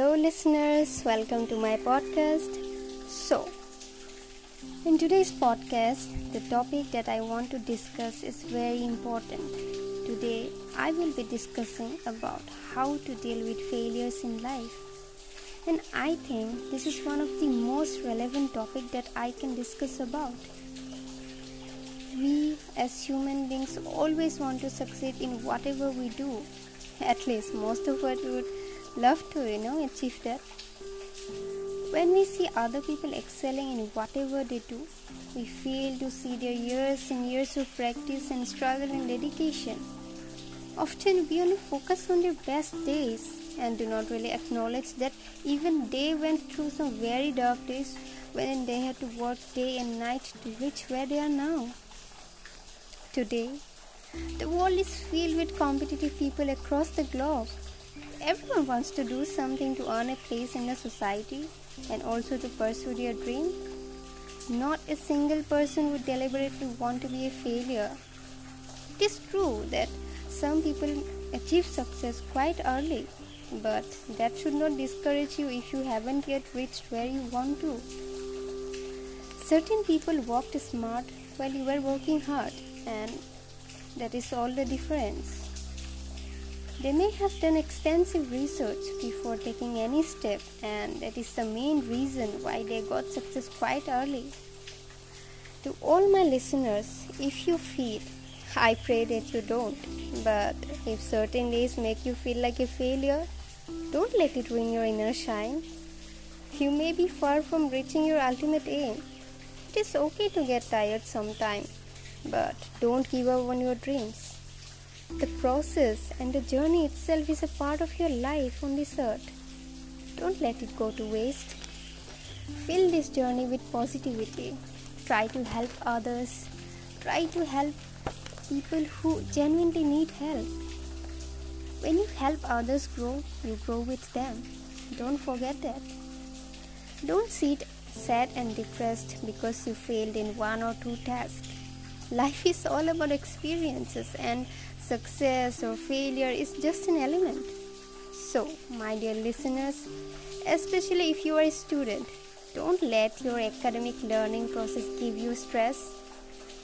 Hello, listeners, welcome to my podcast. So, in today's podcast, the topic that I want to discuss is very important. Today, I will be discussing about how to deal with failures in life. And I think this is one of the most relevant topic that I can discuss about. We as human beings always want to succeed in whatever we do. At least most of us would love to, you know, achieve that. When we see other people excelling in whatever they do, we fail to see their years and years of practice and struggle and dedication. Often we only focus on their best days and do not really acknowledge that even they went through some very dark days when they had to work day and night to reach where they are now. Today, the world is filled with competitive people across the globe Everyone wants to do something to earn a place in the society and also to pursue their dream. Not a single person would deliberately want to be a failure. It is true that some people achieve success quite early, but that should not discourage you if you haven't yet reached where you want to. Certain people worked smart while you were working hard, and that is all the difference. They may have done extensive research before taking any step, and that is the main reason why they got success quite early. To all my listeners, if you feel, I pray that you don't, but if certain days make you feel like a failure, don't let it ruin your inner shine. You may be far from reaching your ultimate aim. It is okay to get tired sometime, but don't give up on your dreams. The process and the journey itself is a part of your life on this earth. Don't let it go to waste. Fill this journey with positivity. Try to help others. Try to help people who genuinely need help. When you help others grow, you grow with them. Don't forget that. Don't sit sad and depressed because you failed in one or two tasks. Life is all about experiences, and success or failure is just an element. So, my dear listeners, especially if you are a student, don't let your academic learning process give you stress.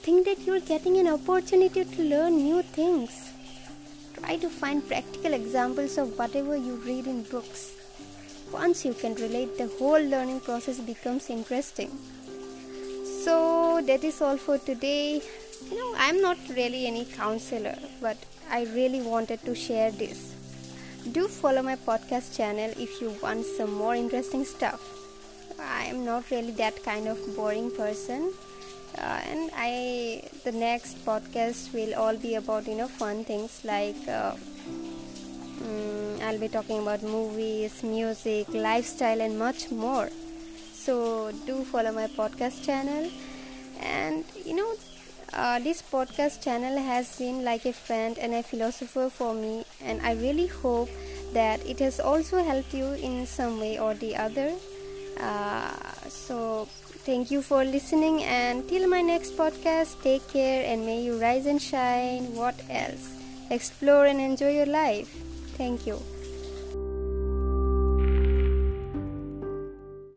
Think that you're getting an opportunity to learn new things. Try to find practical examples of whatever you read in books. Once you can relate, the whole learning process becomes interesting. So, that is all for today. You know i'm not really any counselor but i really wanted to share this. Do follow my podcast channel if you want some more interesting stuff. I am not really that kind of boring person. Uh, and i the next podcast will all be about you know fun things like uh, um, i'll be talking about movies music lifestyle and much more so do follow my podcast channel and you know uh, this podcast channel has been like a friend and a philosopher for me, and I really hope that it has also helped you in some way or the other. Uh, so, thank you for listening, and till my next podcast, take care and may you rise and shine. What else? Explore and enjoy your life. Thank you.